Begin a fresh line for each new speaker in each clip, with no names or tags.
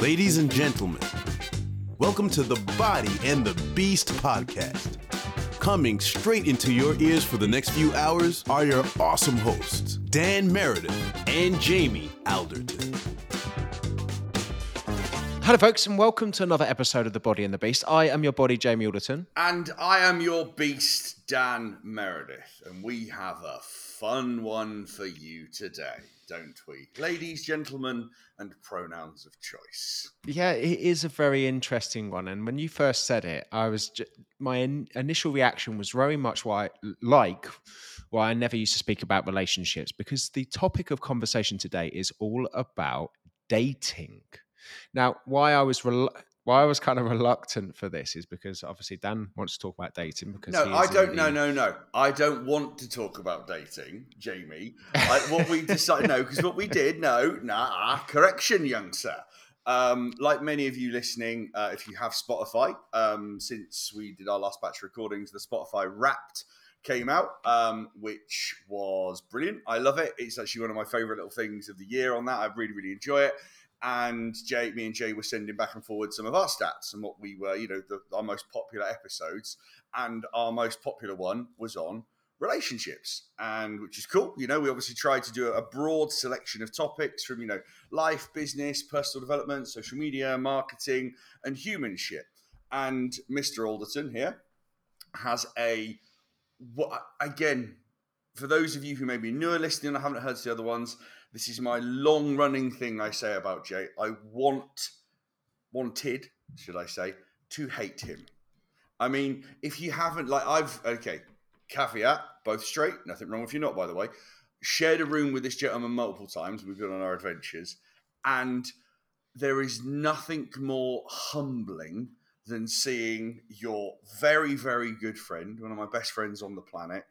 Ladies and gentlemen, welcome to the Body and the Beast podcast. Coming straight into your ears for the next few hours are your awesome hosts, Dan Meredith and Jamie Alderton.
Hello, folks, and welcome to another episode of The Body and the Beast. I am your body, Jamie Alderton.
And I am your beast, Dan Meredith, and we have a fun one for you today, don't we? Ladies, gentlemen, and pronouns of choice.
Yeah, it is a very interesting one. And when you first said it, I was my in- initial reaction was very much why, like why I never used to speak about relationships because the topic of conversation today is all about dating. Now, why I was rel- why I was kind of reluctant for this is because obviously Dan wants to talk about dating because
No, I don't.
the-
No, no, no. I don't want to talk about dating, Jamie. I, what we decided, no, because what we did, no, nah, correction, young sir. Um, like many of you listening, uh, if you have Spotify, um, since we did our last batch of recordings, the Spotify Wrapped came out, um, which was brilliant. I love it. It's actually one of my favorite little things of the year on that. I really, really enjoy it. And Jay, me and Jay were sending back and forward some of our stats and what we were, you know, the, our most popular episodes. And our most popular one was on relationships, and which is cool. You know, we obviously tried to do a broad selection of topics from, you know, life, business, personal development, social media, marketing, and human shit. And Mr. Alderton here has a what again for those of you who may be newer listening, I haven't heard the other ones. This is my long running thing I say about Jay. I want, wanted, should I say, to hate him. I mean, if you haven't, like, I've, okay, caveat, both straight, nothing wrong if you're not, by the way. Shared a room with this gentleman multiple times. We've gone on our adventures. And there is nothing more humbling than seeing your very, very good friend, one of my best friends on the planet,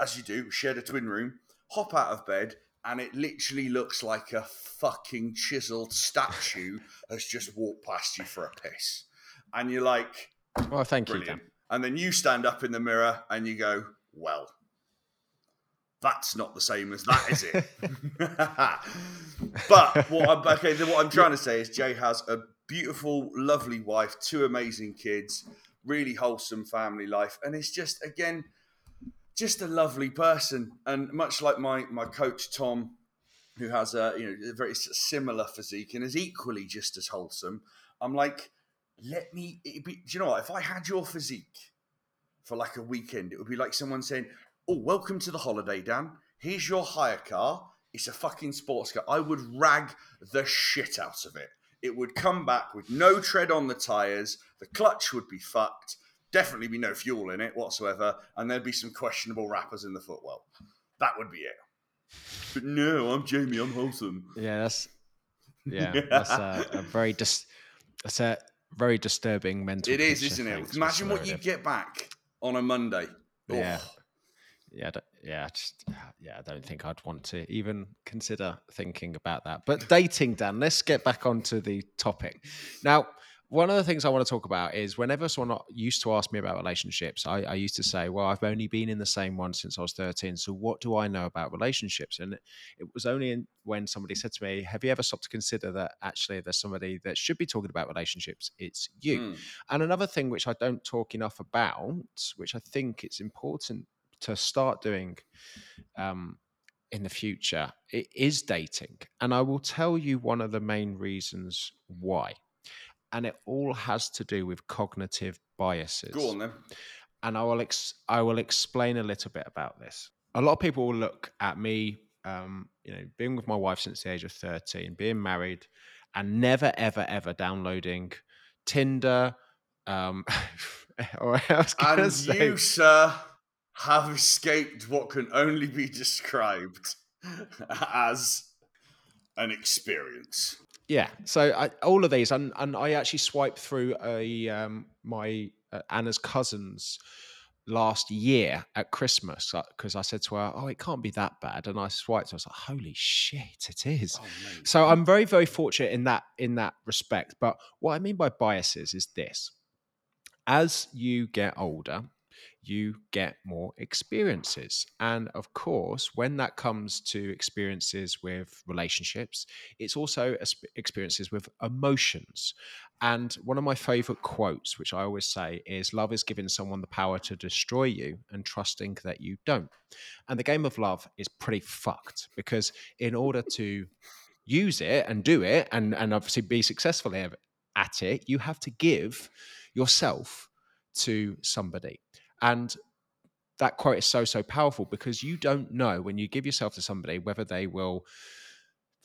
as you do, shared a twin room, hop out of bed, and it literally looks like a fucking chiseled statue has just walked past you for a piss. And you're like,
Well, thank you. Dan.
And then you stand up in the mirror and you go, well, that's not the same as that, is it? but what I'm, okay, then what I'm trying to say is Jay has a beautiful, lovely wife, two amazing kids, really wholesome family life, and it's just again, just a lovely person. And much like my my coach Tom, who has a you know a very similar physique and is equally just as wholesome, I'm like, let me. Be, do you know what? If I had your physique for like a weekend, it would be like someone saying, "Oh, welcome to the holiday, Dan. Here's your hire car. It's a fucking sports car." I would rag the shit out of it. It would come back with no tread on the tires. The clutch would be fucked. Definitely be no fuel in it whatsoever, and there'd be some questionable wrappers in the footwell. That would be it. But no, I'm Jamie. I'm wholesome.
Yeah, that's yeah, that's a, a very dis- that's a very disturbing mental.
It is, isn't it? Imagine what you get back on a Monday.
Yeah.
Oh.
Yeah, yeah, I just uh, yeah, I don't think I'd want to even consider thinking about that. But dating, Dan, let's get back onto the topic. Now, one of the things I want to talk about is whenever someone used to ask me about relationships, I, I used to say, "Well, I've only been in the same one since I was 13. So, what do I know about relationships?" And it was only in, when somebody said to me, "Have you ever stopped to consider that actually there's somebody that should be talking about relationships? It's you."
Mm.
And another thing which I don't talk enough about, which I think it's important to start doing um, in the future, it is dating. And I will tell you one of the main reasons why. And it all has to do with cognitive biases
Go on then.
and I will ex- I will explain a little bit about this. A lot of people will look at me, um, you know, being with my wife since the age of thirteen, being married, and never, ever, ever downloading Tinder. Um, or
And
say,
you, sir, have escaped what can only be described as an experience.
Yeah. So I, all of these, and and I actually swiped through a um, my uh, Anna's cousins last year at Christmas because I said to her, "Oh, it can't be that bad," and I swiped. I was like, "Holy shit, it is!"
Oh.
So I'm very, very fortunate in that in that respect. But what I mean by biases is this: as you get older, you get more experiences. And of course, when that comes to experiences with relationships, it's also experiences with emotions. And one of my favorite quotes, which I always say, is love is giving someone the power to destroy you and trusting that you don't. And the game of love is pretty fucked because in order to use it and do it and, and obviously be successful at it, you have to give yourself to somebody. And that quote is so, so powerful because you don't know when you give yourself to somebody whether they will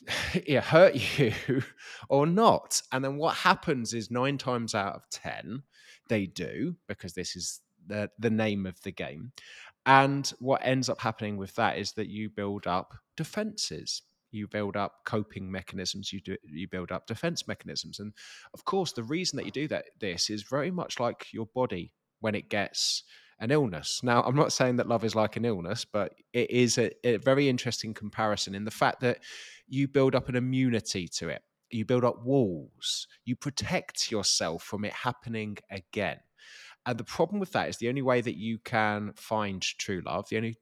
yeah, hurt you or not. And then what happens is nine times out of 10, they do because this is the, the name of the game. And what ends up happening with that is that you build up defenses you build up coping mechanisms you do you build up defense mechanisms and of course the reason that you do that this is very much like your body when it gets an illness. Now, I'm not saying that love is like an illness, but it is a, a very interesting comparison in the fact that you build up an immunity to it. You build up walls. You protect yourself from it happening again. And the problem with that is the only way that you can find true love, the only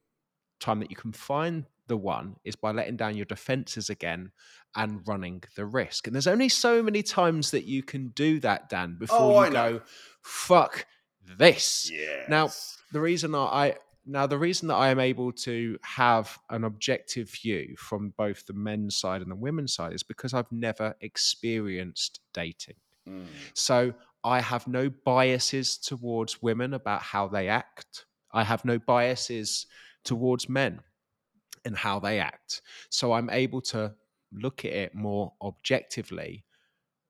time that you can find the one is by letting down your defenses again and running the risk. And there's only so many times that you can do that, Dan, before oh, you go, fuck this.
Yeah.
Now, the reason that I now the reason that I am able to have an objective view from both the men's side and the women's side is because I've never experienced dating. Mm. So I have no biases towards women about how they act. I have no biases towards men and how they act. So I'm able to look at it more objectively,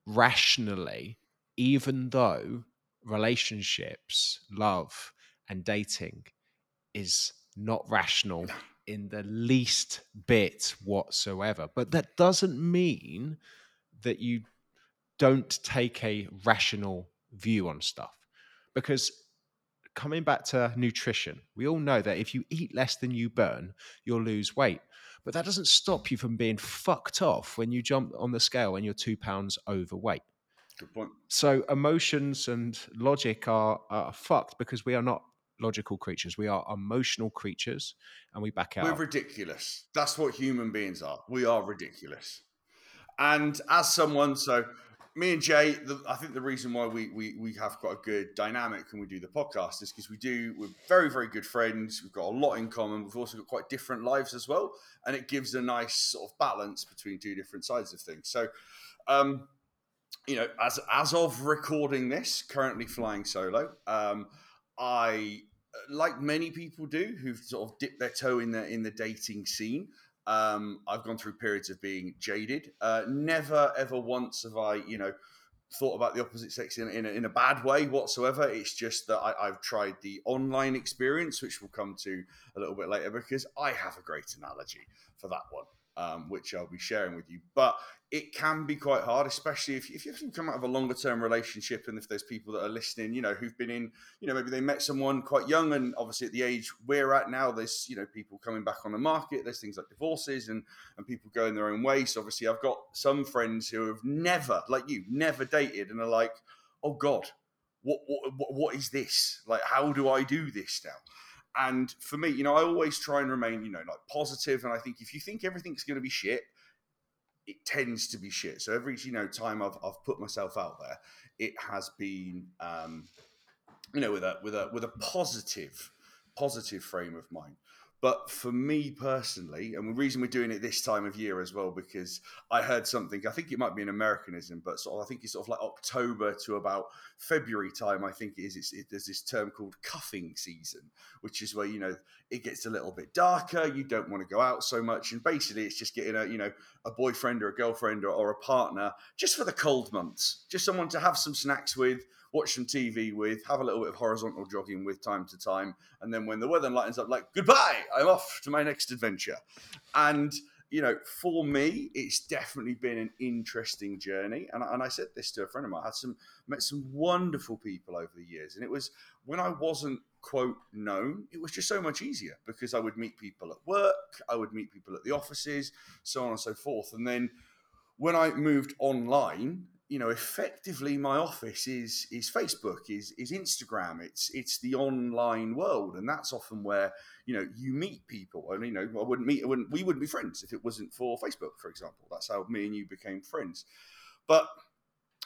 rationally, even though relationships, love, and dating is not rational in the least bit whatsoever. But that doesn't mean that you don't take a rational view on stuff. Because coming back to nutrition, we all know that if you eat less than you burn, you'll lose weight. But that doesn't stop you from being fucked off when you jump on the scale and you're two pounds overweight.
Good point.
So emotions and logic are, are fucked because we are not logical creatures. We are emotional creatures, and we back out.
We're ridiculous. That's what human beings are. We are ridiculous. And as someone, so me and Jay, the, I think the reason why we, we we have got a good dynamic and we do the podcast is because we do we're very very good friends. We've got a lot in common. We've also got quite different lives as well, and it gives a nice sort of balance between two different sides of things. So. Um, you know, as as of recording this, currently flying solo. Um, I, like many people do, who've sort of dipped their toe in the in the dating scene. Um, I've gone through periods of being jaded. Uh, never ever once have I, you know, thought about the opposite sex in, in, a, in a bad way whatsoever. It's just that I, have tried the online experience, which we'll come to a little bit later, because I have a great analogy for that one um, which I'll be sharing with you. But it can be quite hard, especially if, if you've come out of a longer term relationship and if there's people that are listening, you know, who've been in, you know, maybe they met someone quite young and obviously at the age we're at now, there's, you know, people coming back on the market, there's things like divorces and, and people going their own way. So obviously I've got some friends who have never, like you, never dated and are like, oh God, what, what, what is this? Like, how do I do this now? And for me, you know, I always try and remain, you know, like positive. And I think if you think everything's going to be shit, it tends to be shit. So every, you know, time I've, I've put myself out there, it has been, um, you know, with a with a with a positive, positive frame of mind. But for me personally, and the reason we're doing it this time of year as well, because I heard something, I think it might be an Americanism, but sort of, I think it's sort of like October to about February time, I think it is. It's, it, there's this term called cuffing season, which is where, you know, it gets a little bit darker. You don't want to go out so much. And basically, it's just getting a, you know, a boyfriend or a girlfriend or, or a partner just for the cold months, just someone to have some snacks with watch some TV with, have a little bit of horizontal jogging with time to time, and then when the weather lightens up, like goodbye, I'm off to my next adventure. And you know, for me, it's definitely been an interesting journey. And, and I said this to a friend of mine. I had some met some wonderful people over the years, and it was when I wasn't quote known, it was just so much easier because I would meet people at work, I would meet people at the offices, so on and so forth. And then when I moved online, you know, effectively, my office is is Facebook, is is Instagram. It's it's the online world, and that's often where you know you meet people. And you know, I wouldn't meet, I wouldn't, we wouldn't be friends if it wasn't for Facebook, for example. That's how me and you became friends. But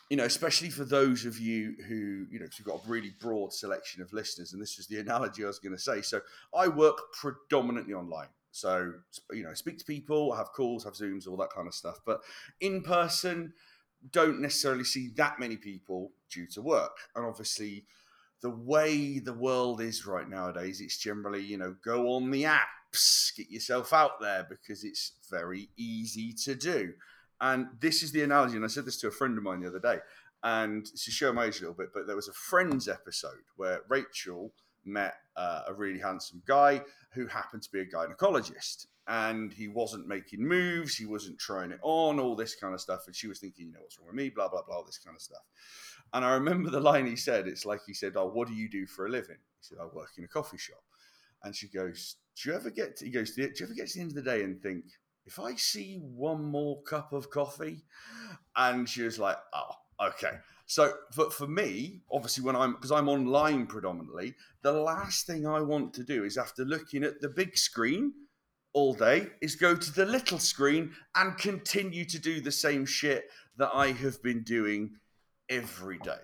you know, especially for those of you who, you know, because we've got a really broad selection of listeners, and this is the analogy I was going to say. So I work predominantly online. So, you know, speak to people, have calls, have Zooms, all that kind of stuff. But in person, don't necessarily see that many people due to work. And obviously, the way the world is right nowadays, it's generally, you know, go on the apps, get yourself out there because it's very easy to do. And this is the analogy, and I said this to a friend of mine the other day, and to show my age a little bit, but there was a Friends episode where Rachel met uh, a really handsome guy who happened to be a gynecologist and he wasn't making moves, he wasn't trying it on, all this kind of stuff. And she was thinking, you know, what's wrong with me, blah, blah, blah, all this kind of stuff. And I remember the line he said, it's like he said, Oh, what do you do for a living? He said, I work in a coffee shop. And she goes, Do you ever get to, he goes, Do you ever get to the end of the day and think, if I see one more cup of coffee, and she was like, Oh, okay. So for, for me, obviously, when I'm because I'm online predominantly, the last thing I want to do is after looking at the big screen all day is go to the little screen and continue to do the same shit that I have been doing every day.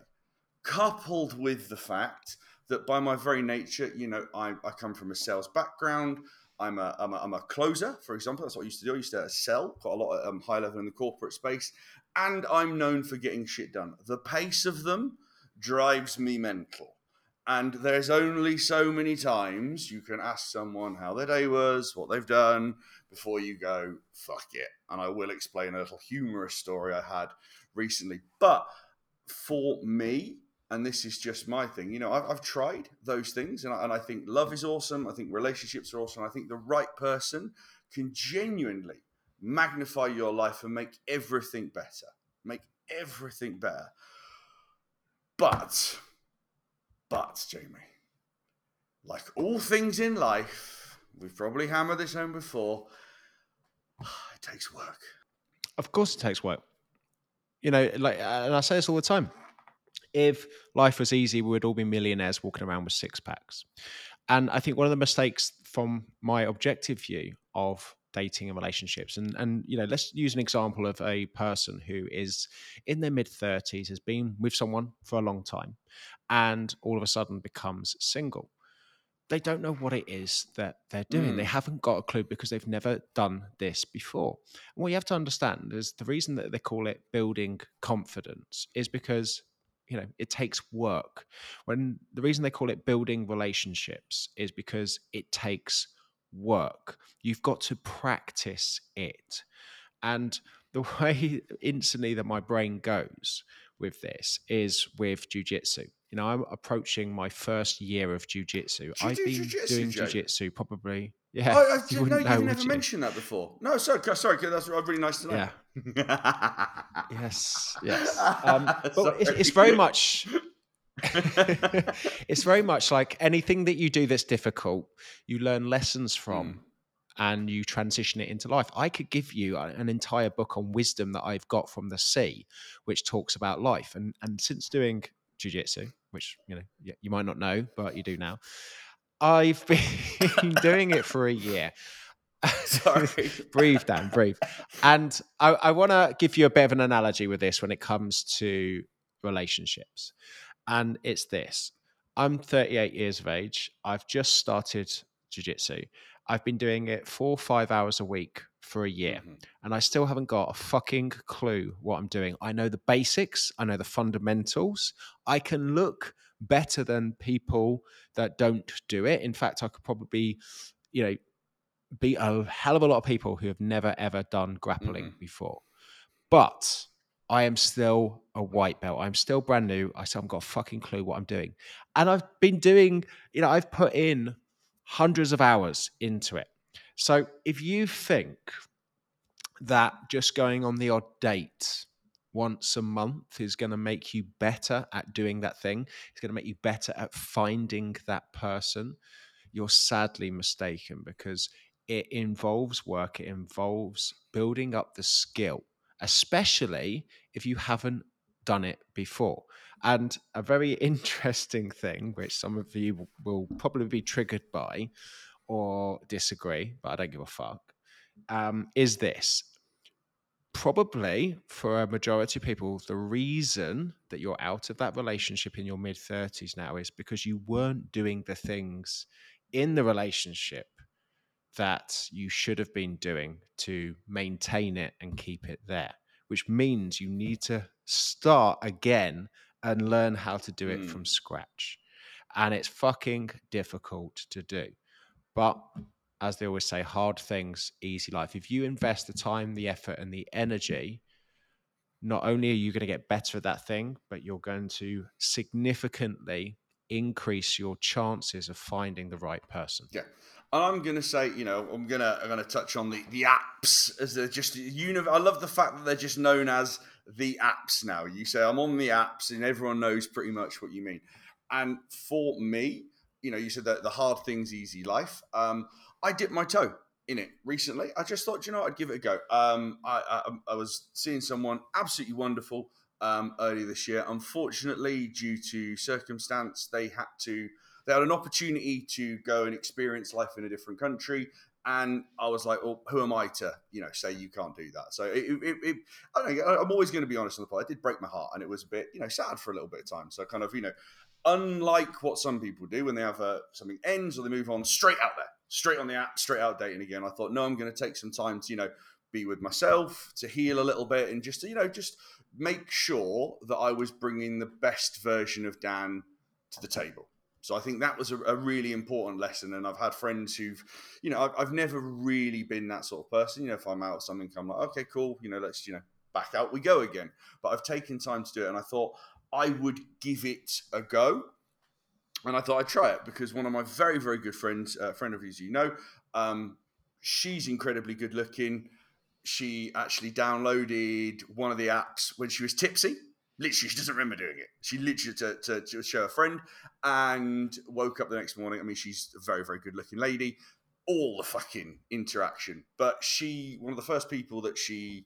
Coupled with the fact that by my very nature, you know, I, I come from a sales background. I'm a, I'm, a, I'm a closer, for example. That's what I used to do. I used to sell quite a lot at um, high level in the corporate space. And I'm known for getting shit done. The pace of them drives me mental. And there's only so many times you can ask someone how their day was, what they've done, before you go, fuck it. And I will explain a little humorous story I had recently. But for me, and this is just my thing, you know, I've, I've tried those things, and I, and I think love is awesome. I think relationships are awesome. I think the right person can genuinely magnify your life and make everything better. Make everything better. But but, Jamie, like all things in life, we've probably hammered this home before, it takes work.
Of course, it takes work. You know, like, and I say this all the time. If life was easy, we would all be millionaires walking around with six packs. And I think one of the mistakes from my objective view of dating and relationships and and you know let's use an example of a person who is in their mid 30s has been with someone for a long time and all of a sudden becomes single they don't know what it is that they're doing. Mm. They haven't got a clue because they've never done this before. And what you have to understand is the reason that they call it building confidence is because you know it takes work. When the reason they call it building relationships is because it takes work. You've got to practice it. And the way instantly that my brain goes with this is with jujitsu. You know, I'm approaching my first year of jujitsu. I've been jiu-jitsu, doing jujitsu probably. Yeah,
oh, I you no, you've know, never you? mentioned that before. No, sorry, sorry, that's really nice to know.
Yeah. yes, yes. Um, but it's, it's very much it's very much like anything that you do that's difficult, you learn lessons from. Mm. And you transition it into life. I could give you an entire book on wisdom that I've got from the sea, which talks about life. And and since doing jujitsu, which you know you might not know, but you do now, I've been doing it for a year.
Sorry.
breathe, Dan, breathe. And I, I want to give you a bit of an analogy with this when it comes to relationships and it's this I'm 38 years of age. I've just started jiu-jitsu. I've been doing it four or five hours a week for a year, mm-hmm. and I still haven't got a fucking clue what I'm doing. I know the basics, I know the fundamentals. I can look better than people that don't do it. In fact, I could probably, you know, beat a hell of a lot of people who have never ever done grappling mm-hmm. before. But I am still a white belt. I'm still brand new. I still haven't got a fucking clue what I'm doing. And I've been doing, you know, I've put in hundreds of hours into it. So if you think that just going on the odd date once a month is going to make you better at doing that thing, it's going to make you better at finding that person, you're sadly mistaken because it involves work, it involves building up the skill especially if you haven't done it before. And a very interesting thing, which some of you will probably be triggered by or disagree, but I don't give a fuck, um, is this. Probably for a majority of people, the reason that you're out of that relationship in your mid 30s now is because you weren't doing the things in the relationship that you should have been doing to maintain it and keep it there, which means you need to start again and learn how to do it mm. from scratch. And it's fucking difficult to do. But as they always say, hard things, easy life. If you invest the time, the effort, and the energy, not only are you going to get better at that thing, but you're going to significantly increase your chances of finding the right person.
Yeah. I'm gonna say, you know, I'm gonna I'm gonna touch on the the apps as they're just uni- I love the fact that they're just known as the apps now. You say I'm on the apps, and everyone knows pretty much what you mean. And for me, you know, you said that the hard things, easy life. Um, I dipped my toe in it recently. I just thought, you know, I'd give it a go. Um, I, I, I was seeing someone absolutely wonderful um, earlier this year. Unfortunately, due to circumstance, they had to they had an opportunity to go and experience life in a different country. And I was like, well, who am I to, you know, say you can't do that? So it, it, it I know, I'm always going to be honest on the pod. It did break my heart and it was a bit, you know, sad for a little bit of time. So kind of, you know, unlike what some people do when they have a, uh, something ends or they move on straight out there, straight on the app, straight out dating again. I thought, no, I'm going to take some time to, you know, be with myself, to heal a little bit and just, to, you know, just make sure that I was bringing the best version of Dan to the table. So I think that was a, a, really important lesson. And I've had friends who've, you know, I've, I've, never really been that sort of person. You know, if I'm out something, I'm like, okay, cool. You know, let's, you know, back out we go again. But I've taken time to do it. And I thought I would give it a go. And I thought I'd try it because one of my very, very good friends, uh, friend of yours, you know, um, she's incredibly good looking. She actually downloaded one of the apps when she was tipsy literally she doesn't remember doing it. She literally to, to, to, show a friend and woke up the next morning. I mean, she's a very, very good looking lady. All the fucking interaction. But she, one of the first people that she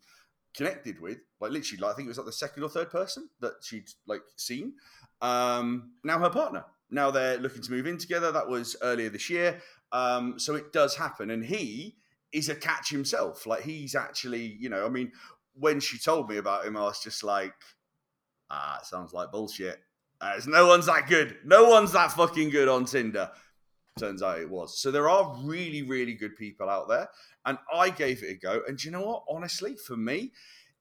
connected with, like literally, like I think it was like the second or third person that she'd like seen. Um, now her partner. Now they're looking to move in together. That was earlier this year. Um, so it does happen. And he is a catch himself. Like he's actually, you know, I mean, when she told me about him, I was just like, ah, it sounds like bullshit. Uh, no one's that good. No one's that fucking good on Tinder. Turns out it was. So there are really, really good people out there. And I gave it a go. And you know what? Honestly, for me,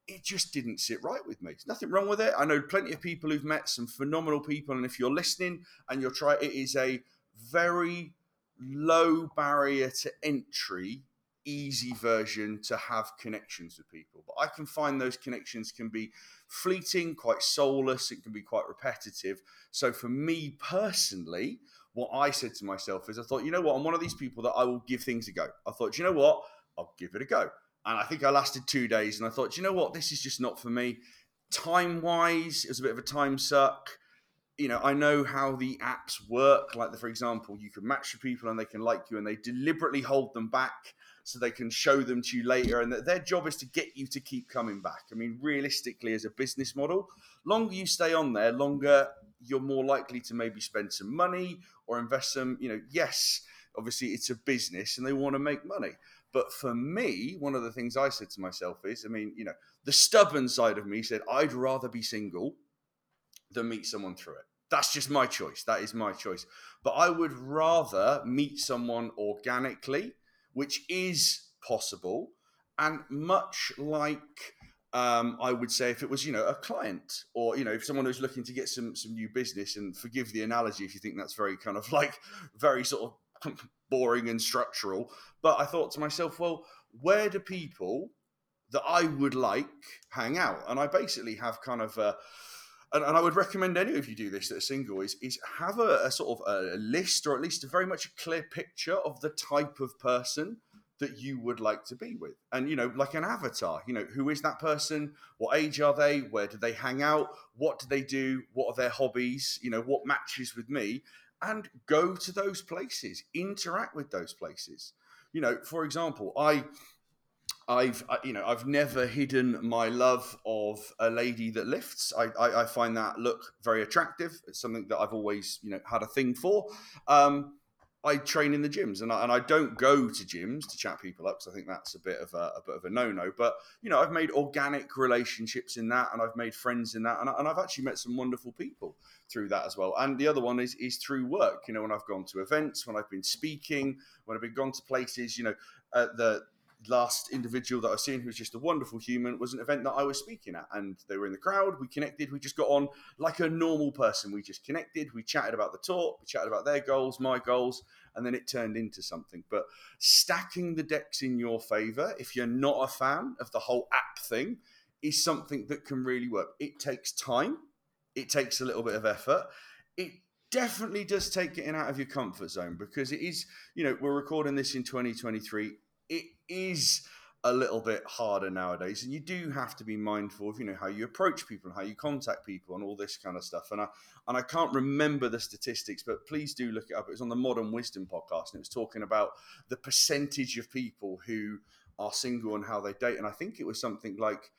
it just didn't sit right with me. There's nothing wrong with it. I know plenty of people who've met some phenomenal people. And if you're listening and you're trying, it is a very low barrier to entry easy version to have connections with people. But I can find those connections can be fleeting, quite soulless, it can be quite repetitive. So for me personally, what I said to myself is I thought, you know what, I'm one of these people that I will give things a go. I thought, you know what, I'll give it a go. And I think I lasted two days and I thought, you know what, this is just not for me. Time wise, it was a bit of a time suck you know, I know how the apps work. Like, the, for example, you can match with people and they can like you, and they deliberately hold them back so they can show them to you later. And that their job is to get you to keep coming back. I mean, realistically, as a business model, longer you stay on there, longer you're more likely to maybe spend some money or invest some. You know, yes, obviously it's a business and they want to make money. But for me, one of the things I said to myself is, I mean, you know, the stubborn side of me said, I'd rather be single than meet someone through it. That's just my choice. That is my choice. But I would rather meet someone organically which is possible. And much like um, I would say if it was, you know, a client or, you know, if someone who's looking to get some some new business and forgive the analogy if you think that's very kind of like very sort of boring and structural. But I thought to myself, well, where do people that I would like hang out? And I basically have kind of a and, and, I would recommend any of you do this that are single is is have a, a sort of a list or at least a very much a clear picture of the type of person that you would like to be with. And you know like an avatar you know who is that person? What age are they? Where do they hang out? What do they do? What are their hobbies? You know what matches with me? And go to those places interact with those places. You know for example i I've you know I've never hidden my love of a lady that lifts. I, I, I find that look very attractive. It's something that I've always you know had a thing for. Um, I train in the gyms, and I, and I don't go to gyms to chat people up because I think that's a bit of a, a bit of a no no. But you know, I've made organic relationships in that, and I've made friends in that, and, I, and I've actually met some wonderful people through that as well. And the other one is is through work. You know, when I've gone to events, when I've been speaking, when I've been gone to places. You know, uh, the last individual that I've seen who's just a wonderful human was an event that I was speaking at, and they were in the crowd. We connected. We just got on like a normal person. We just connected. We chatted about the talk. We chatted about their goals, my goals, and then it turned into something. But stacking the decks in your favor, if you're not a fan of the whole app thing, is something that can really work. It takes time. It takes a little bit of effort. It definitely does take getting out of your comfort zone because it is, you know, we're recording this in 2023 it is a little bit harder nowadays and you do have to be mindful of you know how you approach people and how you contact people and all this kind of stuff and i and i can't remember the statistics but please do look it up. It was on the modern wisdom podcast and it was talking about the percentage of people who are single and how they date and i think it was something like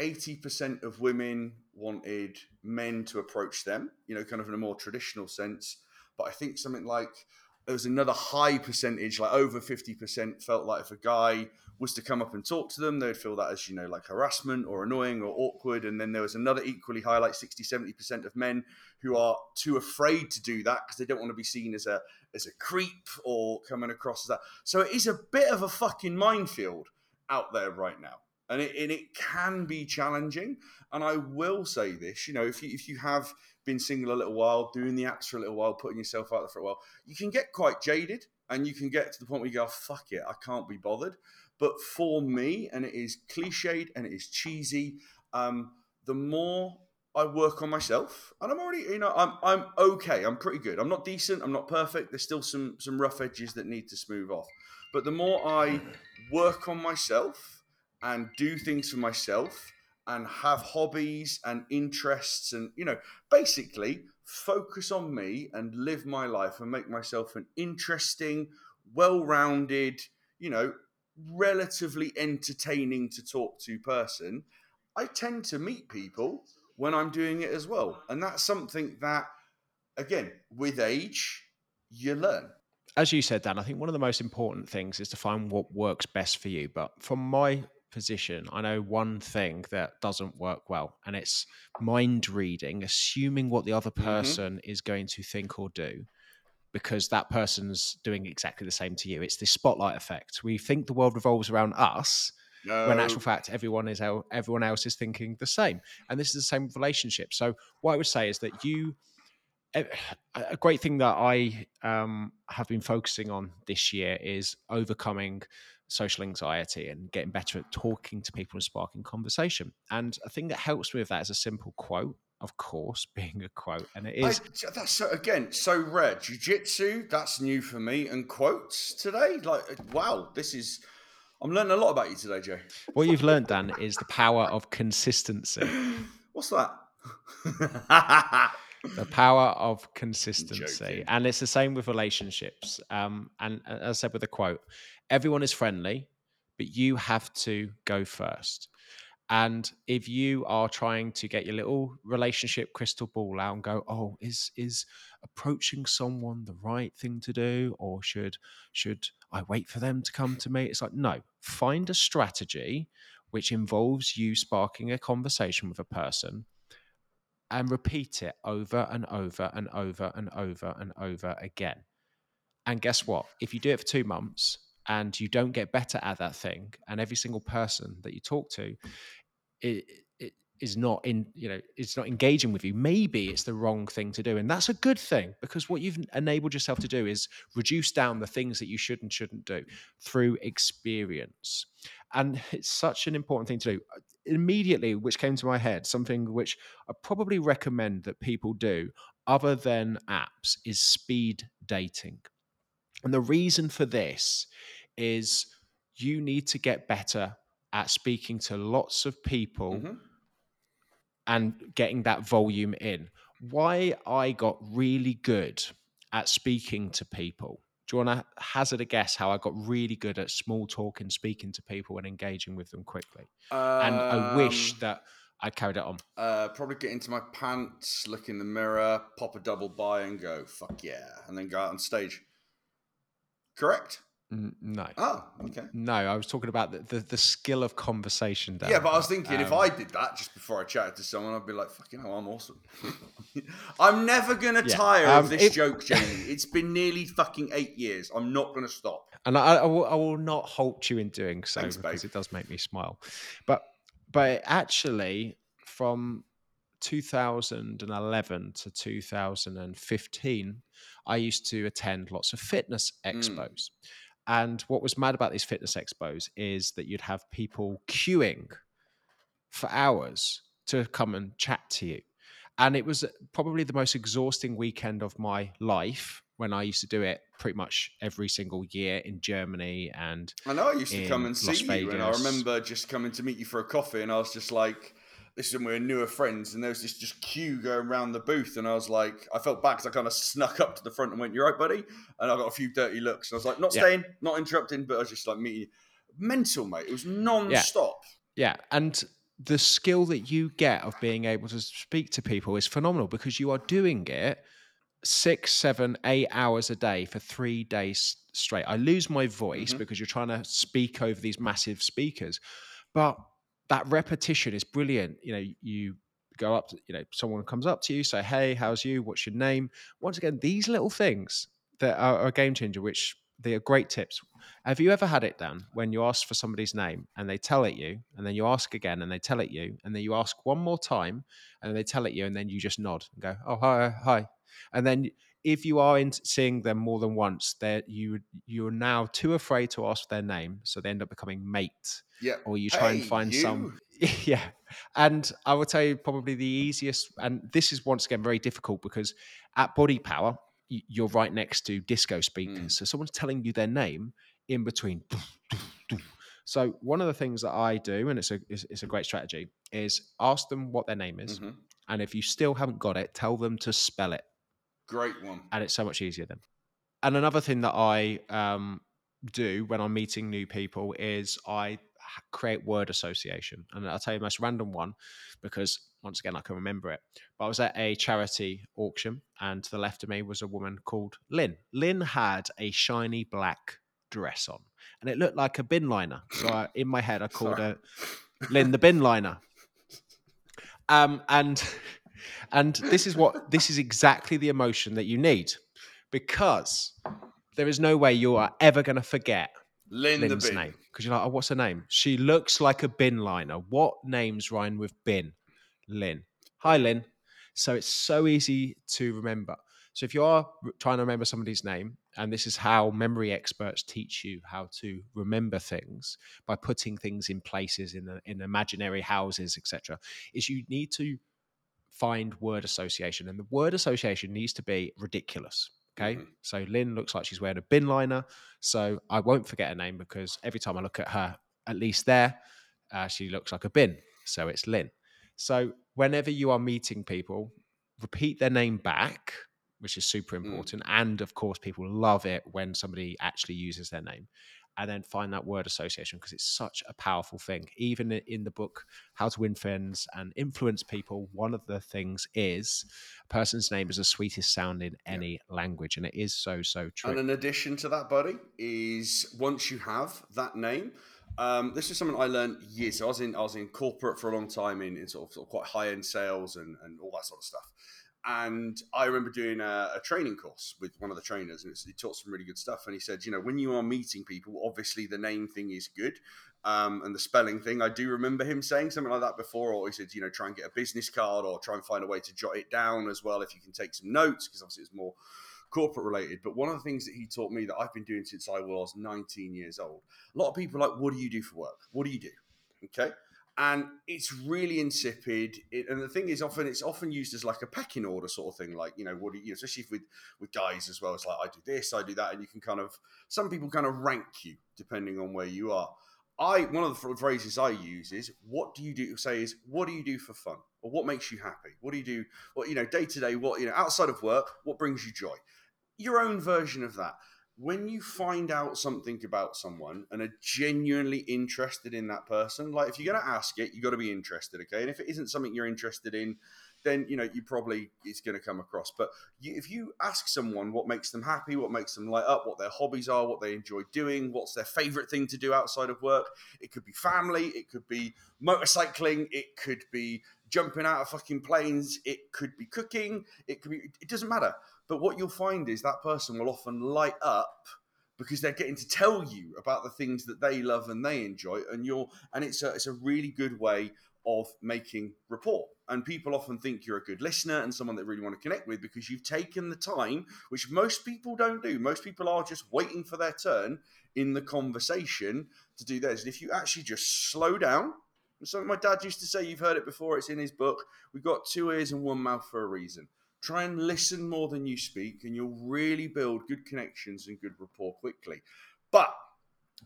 80% of women wanted men to approach them you know kind of in a more traditional sense but i think something like there was another high percentage, like over 50%, felt like if a guy was to come up and talk to them, they'd feel that as, you know, like harassment or annoying or awkward. And then there was another equally high, like 60, 70% of men who are too afraid to do that because they don't want to be seen as a as a creep or coming across as that. So it is a bit of a fucking minefield out there right now. And it, and it can be challenging. And I will say this, you know, if you, if you have been single a little while, doing the apps for a little while, putting yourself out there for a while, you can get quite jaded and you can get to the point where you go, fuck it, I can't be bothered. But for me, and it is cliched and it is cheesy, um, the more I work on myself, and I'm already, you know, I'm I'm okay. I'm pretty good. I'm not decent. I'm not perfect. There's still some some rough edges that need to smooth off. But the more I work on myself and do things for myself, and have hobbies and interests and you know basically focus on me and live my life and make myself an interesting well-rounded you know relatively entertaining to talk to person i tend to meet people when i'm doing it as well. And that's something that again with age you learn.
As you said dan i think one of the most important things is to find what works best for you. But from my position, I know one thing that doesn't work well, and it's mind reading, assuming what the other mm-hmm. person mm-hmm. is going to think or do because that person's doing exactly the same to you. It's the spotlight effect. We think the world revolves around us. No. When in actual fact, everyone is everyone else is thinking the same, and this is the same relationship. So, what I would say is that you, a great thing that I um, have been focusing on this year is overcoming social anxiety and getting better at talking to people and sparking conversation. And a thing that helps me with that is a simple quote, of course, being a quote. And it is.
I, that's so, again so rare. Jiu jitsu, that's new for me. And quotes today, like, wow, this is. I'm learning a lot about you today, Joe.
What you've learned, Dan, is the power of consistency.
What's that?
the power of consistency and it's the same with relationships um, and as i said with the quote everyone is friendly, but you have to go first. And if you are trying to get your little relationship crystal ball out and go, oh, is is approaching someone the right thing to do, or should should I wait for them to come to me? It's like no, find a strategy which involves you sparking a conversation with a person and repeat it over and over and over and over and over again. And guess what? If you do it for two months, and you don't get better at that thing and every single person that you talk to it, it is not in you know it's not engaging with you. Maybe it's the wrong thing to do and that's a good thing because what you've enabled yourself to do is reduce down the things that you should and shouldn't do through experience. And it's such an important thing to do. Immediately which came to my head something which i probably recommend that people do other than apps is speed dating. And the reason for this is you need to get better at speaking to lots of people mm-hmm. and getting that volume in. Why I got really good at speaking to people Do you want to hazard a guess how I got really good at small talk and speaking to people, and engaging with them quickly? and I wish
Um,
that I carried it on.
Uh, probably get into my pants, look in the mirror, pop a double by, and go "fuck yeah," and then go out on stage. Correct?
No.
Oh, okay.
No, I was talking about the, the, the skill of conversation. Dan.
Yeah, but I was thinking if
Um,
I did that just before I chatted to someone, I'd be like, "Fucking hell, I'm awesome." I'm never gonna
Yeah,
tire
um,
of this
if-
joke, Jamie. It's been nearly fucking eight years. I'm not gonna stop.
and I, I, will, I will not halt you in doing so
Thanks,
because
babe.
it does make me smile. But but actually, from 2011 to 2015, I used to attend lots of fitness
Mm.
And what was mad about these fitness expos is that you'd have people queuing for hours to come and chat to you. And it was probably the most exhausting weekend of my life when I used to do it pretty much every single year in Germany. And
I know I used to come and
Las
see you, and I remember just coming to meet you for a coffee, and I was just like, "This is when we were newer friends," and there was this just queue going around the booth, and I was like, I felt bad because I kind of snuck up to the front and went, "You're right, buddy?" And I got a few dirty looks, and I was like, "Not
Yeah.
staying, not interrupting," but I was just like meeting. Mental, mate. It was non-stop.
yeah, and the skill that you get of being able to speak to people is phenomenal because you are doing it six, seven, eight hours a day for three days straight. I lose my voice
Mhm.
because you're trying to speak over these massive speakers, but that repetition is brilliant. You know, you go up to, you know, someone comes up to you, say, Hey, how's you? What's your name? Once again, these little things that are, a game changer, which they are great tips. Have you ever had it, Dan, when you ask for somebody's name and they tell it you, and then you ask again and they tell it you, and then you ask one more time and they tell it you, and then you just nod and go, "Oh, hi, uh, hi," and then if you are in seeing them more than once, they you you're now too afraid to ask their name, so they end up becoming mate,
Yeah.
or you try and find
you.
some yeah and i will tell you probably the easiest and this is once again very difficult because at BodyPower you're right next to disco speakers
Mm.
so someone's telling you their name in between so one of the things that i do and it's a it's, it's a great strategy is ask them what their name is
Mhm.
and if you still haven't got it tell them to spell it
Great one.
and it's so much easier then. And another thing that I um, do when I'm meeting new people is I create word association, and I'll tell you the most random one because once again I can remember it. But I was at a charity auction, and to the left of me was a woman called Lynn. Lynn had a shiny black dress on, and it looked like a bin liner. So I, in my head, I called
Sorry.
her Lynn the bin liner. Um, and and this is what this is exactly the emotion that you need because there is no way you are ever going to forget
Lynn the
Lynn's
bin.
name because you're like, oh, what's her name? She looks like a bin liner. What names rhyme with bin? Lynn. Hi, Lynn. So it's so easy to remember. So if you are trying to remember somebody's name, and this is how memory experts teach you how to remember things by putting things in places in the, in imaginary houses, etc., is you need to find word association, and the word association needs to be ridiculous. Okay,
Mhm.
so Lynn looks like she's wearing a bin liner, so I won't forget her name because every time I look at her, at least there, uh, she looks like a bin. So it's Lynn. So whenever you are meeting people, repeat their name back, which is super
Mm.
important. And of course, people love it when somebody actually uses their name. And then find that word association because it's such a powerful thing. Even in the book, How to Win Friends and Influence People, one of the things is a person's name is the sweetest sound in any language. And it is so, so true.
And an addition to that, buddy, is once you have that name, um, this is something I learned years. So I was in I was in corporate for a long time in, in sort, of, sort of quite high end sales and, and all that sort of stuff. And I remember doing a, a training course with one of the trainers, and he taught some really good stuff. And he said, you know, when you are meeting people, obviously the name thing is good, um, and the spelling thing. I do remember him saying something like that before, or he said, you know, try and get a business card, or try and find a way to jot it down as well if you can take some notes, because obviously it's more corporate related. But one of the things that he taught me that I've been doing since I was 19 years old. A lot of people like, what do you do for work? What do you do? Okay. And it's really insipid. It, and the thing is, often it's often used as like a pecking order sort of thing. Like, you know, what do you, especially with with guys as well. It's like I do this, I do that, and you can kind of some people kind of rank you depending on where you are. I one of the phrases I use is, "What do you do?" Say is, "What do you do for fun?" or "What makes you happy?" What do you do? What you know, day to day? What you know, outside of work, what brings you joy? Your own version of that. When you find out something about someone and are genuinely interested in that person, like if you're going to ask it, you've got to be interested, okay? And if it isn't something you're interested in, then you know you probably it's going to come across. But you, if you ask someone what makes them happy, what makes them light up, what their hobbies are, what they enjoy doing, what's their favorite thing to do outside of work, it could be family, it could be motorcycling, it could be jumping out of fucking planes, it could be cooking, it could be it doesn't matter. But what you'll find is that person will often light up because they're getting to tell you about the things that they love and they enjoy, and you're and it's a it's a really good way of making rapport. And people often think you're a good listener and someone they really want to connect with because you've taken the time, which most people don't do. Most people are just waiting for their turn in the conversation to do theirs. And if you actually just slow down, something my dad used to say, you've heard it before, it's in his book. We've got two ears and one mouth for a reason. Try and listen more than you speak, and you'll really build good connections and good rapport quickly. But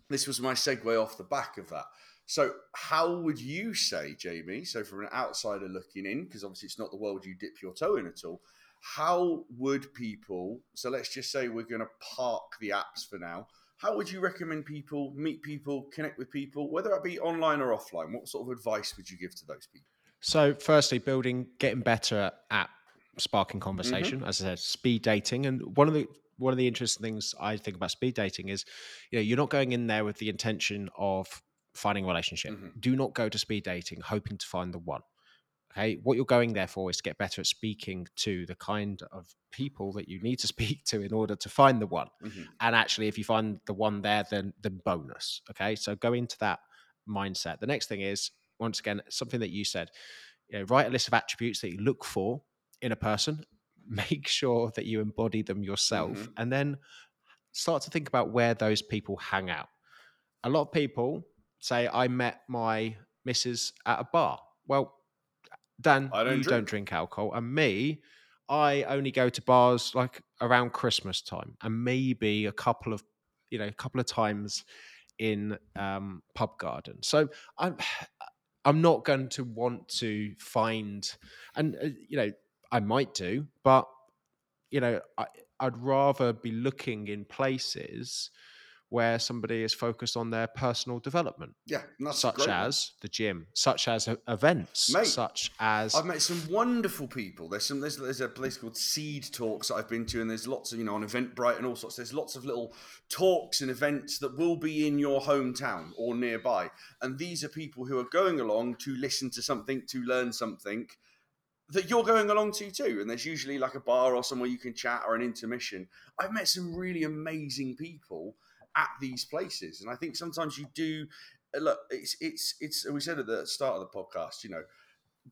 this was my segue off the back of that. So, how would you say, Jamie? So, from an outsider looking in, because obviously it's not the world you dip your toe in at all. How would people? So, let's just say we're going to park the apps for now. How would you recommend people meet people, connect with people, whether it be online or offline? What sort of advice would you give to those people?
So, firstly, building, getting better at sparking conversation. Mm-hmm. As I said, speed dating, and one of the one of the interesting things I think about speed dating is, you know, you're not going in there with the intention of finding a relationship. Mm-hmm. Do not go to speed dating hoping to find the one. Okay, what you're going there for is to get better at speaking to the kind of people that you need to speak to in order to find the one. Mm-hmm. And actually, if you find the one there, then then bonus. Okay, so go into that mindset. The next thing is once again something that you said. You know, write a list of attributes that you look for in a person. Make sure that you embody them yourself, mm-hmm. and then start to think about where those people hang out. A lot of people say I met my missus at a bar. Well, Dan, don't you drink. don't drink alcohol, and me, I only go to bars like around Christmas time, and maybe a couple of, you know, a couple of times in um, pub garden. So I'm, I'm not going to want to find, and uh, you know, I might do, but you know, I, I'd rather be looking in places where somebody is focused on their personal development.
Yeah,
such
great,
as the gym, such as events, Mate, such as
I've met some wonderful people. There's some there's, there's a place called Seed Talks that I've been to, and there's lots of you know on Eventbrite and all sorts. There's lots of little talks and events that will be in your hometown or nearby, and these are people who are going along to listen to something, to learn something that you're going along to too. And there's usually like a bar or somewhere you can chat or an intermission. I've met some really amazing people at these places. And I think sometimes you do uh, look. It's it's it's. We said at the start of the podcast, you know,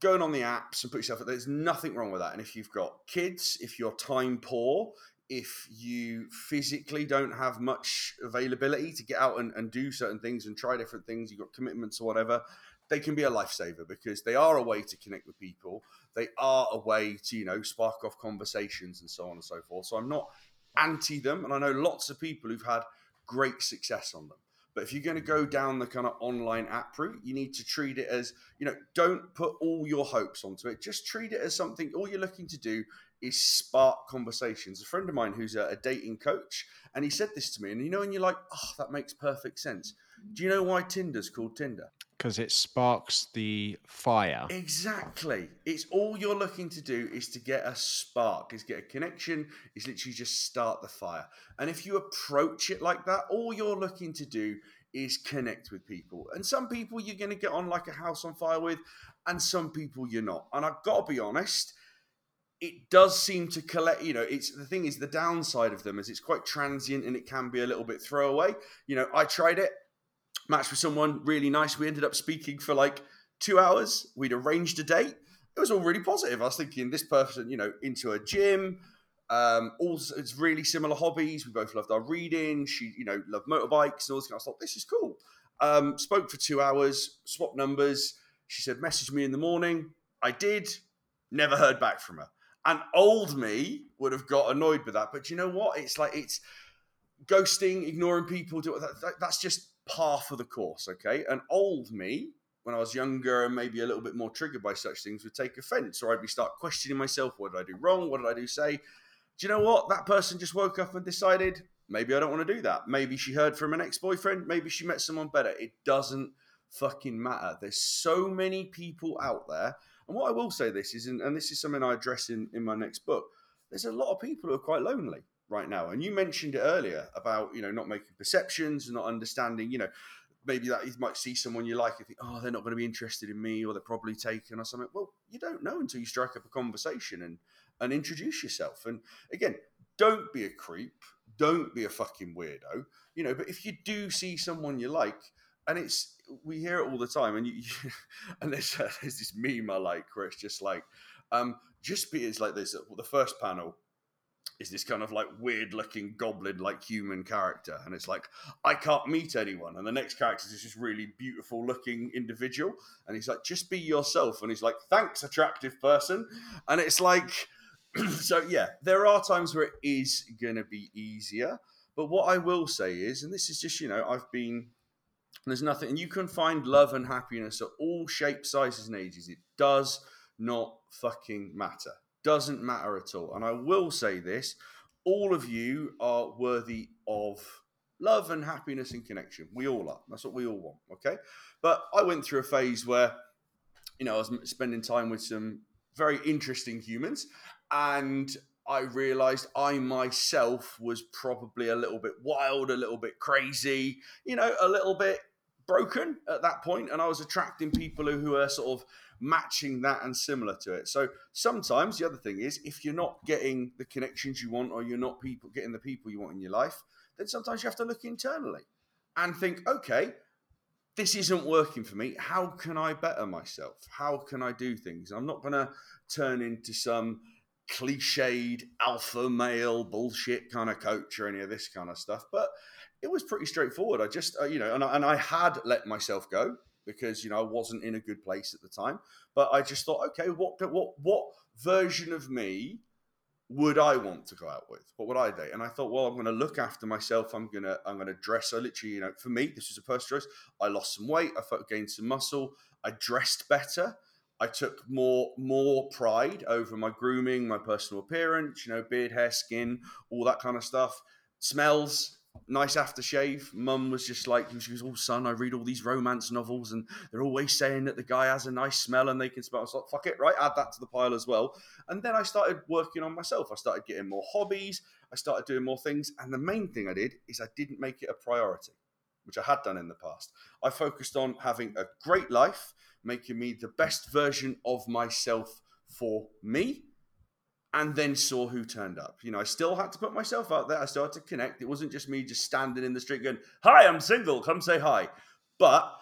going on the apps and put yourself. There's nothing wrong with that. And if you've got kids, if you're time poor, if you physically don't have much availability to get out and, and do certain things and try different things, you've got commitments or whatever, they can be a lifesaver because they are a way to connect with people. They are a way to, you know, spark off conversations and so on and so forth. So I'm not anti them. And I know lots of people who've had great success on them. But if you're going to go down the kind of online app route, you need to treat it as, you know, don't put all your hopes onto it. Just treat it as something, all you're looking to do is spark conversations. A friend of mine who's a, a dating coach, and he said this to me, and you know, and you're like, oh, that makes perfect sense. Do you know why Tinder's called Tinder?
Because it sparks the fire.
Exactly. It's all you're looking to do is to get a spark, is get a connection, is literally just start the fire. And if you approach it like that, all you're looking to do is connect with people. And some people you're going to get on like a house on fire with, and some people you're not. And I've got to be honest, it does seem to collect you know it's the thing is the downside of them is it's quite transient and it can be a little bit throwaway you know i tried it matched with someone really nice. We ended up speaking for like two hours. We'd arranged a date. It was all really positive. I was thinking this person, you know, into a gym. Um, all it's really similar hobbies. We both loved our reading. She, you know, loved motorbikes and all this kind of stuff. This is cool. Um, spoke for two hours, swapped numbers. She said, message me in the morning. I did. Never heard back from her. And old me would have got annoyed with that. But you know what? It's like it's ghosting, ignoring people. That, that, that's just par for the course, okay? And old me, when I was younger and maybe a little bit more triggered by such things, would take offense or I'd be start questioning myself. What did I do wrong? What did I do say? Do you know what? That person just woke up and decided Maybe I don't want to do that. Maybe she heard from an ex boyfriend. Maybe she met someone better. It doesn't fucking matter. There's so many people out there. And what I will say this is, and this is something I address in, in my next book, there's a lot of people who are quite lonely right now. And you mentioned it earlier about, you know, not making perceptions and not understanding, you know, maybe that you might see someone you like and think, oh, they're not going to be interested in me or they're probably taken or something. Well, you don't know until you strike up a conversation and and introduce yourself. And again, don't be a creep. Don't be a fucking weirdo. You know, but if you do see someone you like, and it's we hear it all the time, and you, you and there's uh, there's this meme I like where it's just like, um, just be it's like this. The first panel is this kind of like weird looking goblin like human character and it's like i can't meet anyone and the next character is this really beautiful looking individual and he's like just be yourself and he's like thanks attractive person and it's like so yeah there are times where it is going to be easier but what i will say is and this is just you know i've been there's nothing and you can find love and happiness at all shapes sizes and ages it does not fucking matter doesn't matter at all. And I will say this all of you are worthy of love and happiness and connection. We all are. That's what we all want. Okay. But I went through a phase where, you know, I was spending time with some very interesting humans and I realized I myself was probably a little bit wild, a little bit crazy, you know, a little bit broken at that point, and I was attracting people who, are sort of matching that and similar to it. So sometimes the other thing is if you're not getting the connections you want or you're not people getting the people you want in your life, then sometimes you have to look internally and think, okay, this isn't working for me. How can I better myself? How can I do things? I'm not going to turn into some cliched alpha male bullshit kind of coach or any of this kind of stuff. But it was pretty straightforward. I just, uh, you know, and I, and I had let myself go because you know I wasn't in a good place at the time. But I just thought, okay, what what what version of me would I want to go out with? What would I date? And I thought, well, I'm going to look after myself. I'm gonna I'm gonna dress. I literally, you know, for me, this was a personal choice. I lost some weight. I gained some muscle. I dressed better. I took more more pride over my grooming, my personal appearance. You know, beard, hair, skin, all that kind of stuff. Smells nice aftershave. Mum was just like, she was, oh, son, I read all these romance novels and they're always saying that the guy has a nice smell and they can smell. I was like, fuck it, right? Add that to the pile as well. And then I started working on myself. I started getting more hobbies. I started doing more things. And the main thing I did is I didn't make it a priority, which I had done in the past. I focused on having a great life, making me the best version of myself for me and then saw who turned up. You know, I still had to put myself out there. I still had to connect. It wasn't just me just standing in the street going, Hi, I'm single, come say hi. But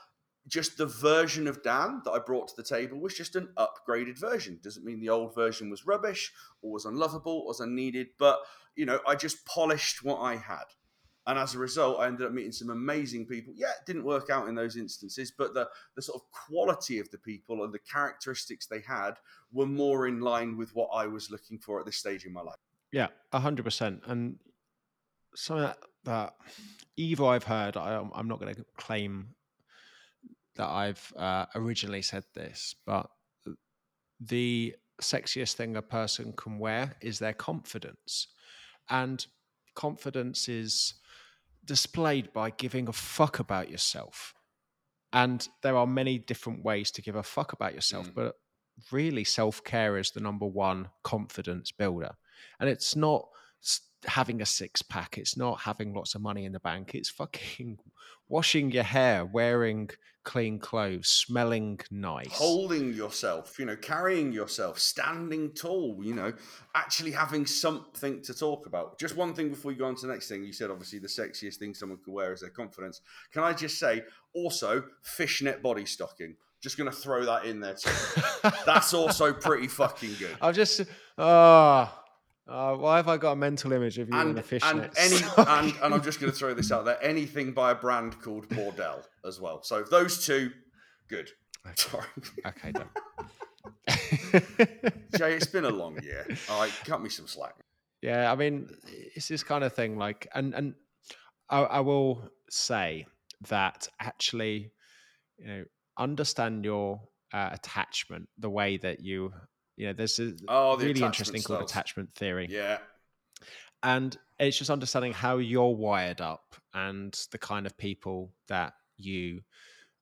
just the version of Dan that I brought to the table was just an upgraded version. Doesn't mean the old version was rubbish or was unlovable or was unneeded, but you know, I just polished what I had. And as a result, I ended up meeting some amazing people. Yeah, it didn't work out in those instances, but the, the sort of quality of the people and the characteristics they had were more in line with what I was looking for at this stage in my life.
Yeah, 100%. And something that, that evil I've heard, I, am not going to claim that I've uh, originally said this, but the sexiest thing a person can wear is their confidence. And confidence is displayed by giving a fuck about yourself. And there are many different ways to give a fuck about yourself, mm. but really self care is the number one confidence builder. And it's not having a six pack. It's not having lots of money in the bank. It's fucking washing your hair, wearing clean clothes, smelling nice,
holding yourself, you know, carrying yourself, standing tall, you know, actually having something to talk about. Just one thing before we go on to the next thing. You said obviously the sexiest thing someone could wear is their confidence. Can I just say also fishnet body stocking? Just going to throw that in there too. That's also pretty fucking good.
I've just, ah. Uh uh, why have I got a mental image of you and, in a fishnet?
And, any, and, and I'm just going to throw this out there: anything by a brand called Bordelle as well. So those two, good.
Okay. Sorry. Okay, done.
Jay, it's been a long year. All right, cut me some slack.
Yeah, I mean, it's this kind of thing. Like, and and I, I will say that actually, you know, understand your uh, attachment the way that you you know, there's a oh, really interesting called attachment theory.
Yeah.
and it's just understanding how you're wired up and the kind of people that you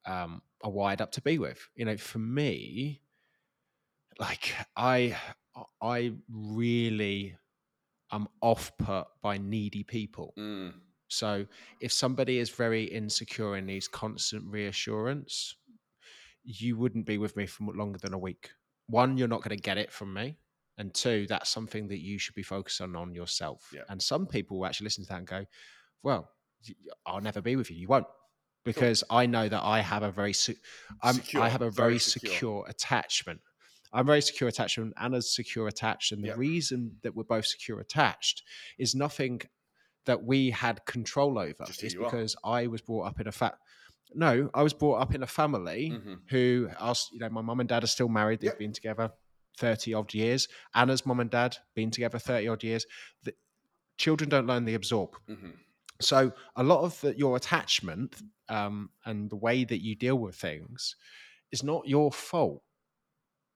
um, are wired up to be with. You know, for me, like I, I really am off put by needy people.
Mm.
So if somebody is very insecure and needs constant reassurance, you wouldn't be with me for longer than a week. One, you're not going to get it from me. And two, that's something that you should be focusing on yourself.
Yeah.
And some people will actually listen to that and go, well, I'll never be with you. You won't. Because I know that I have a very, se-
Secure,
I have a
very
very,
secure.
secure. attachment. I'm very secure attachment. Anna's secure attached. And the
Yeah.
reason that we're both secure attached is nothing that we had control over.
Just
It's
you are.
because I was brought up in a fat. No, I was brought up in a family
Mhm.
who are, you know, my mum and dad are still married. They've
Yep.
been together 30 odd years. Anna's mum and dad been together 30 odd years. The children don't learn, they absorb.
Mhm.
So a lot of the, your attachment um, and the way that you deal with things is not your fault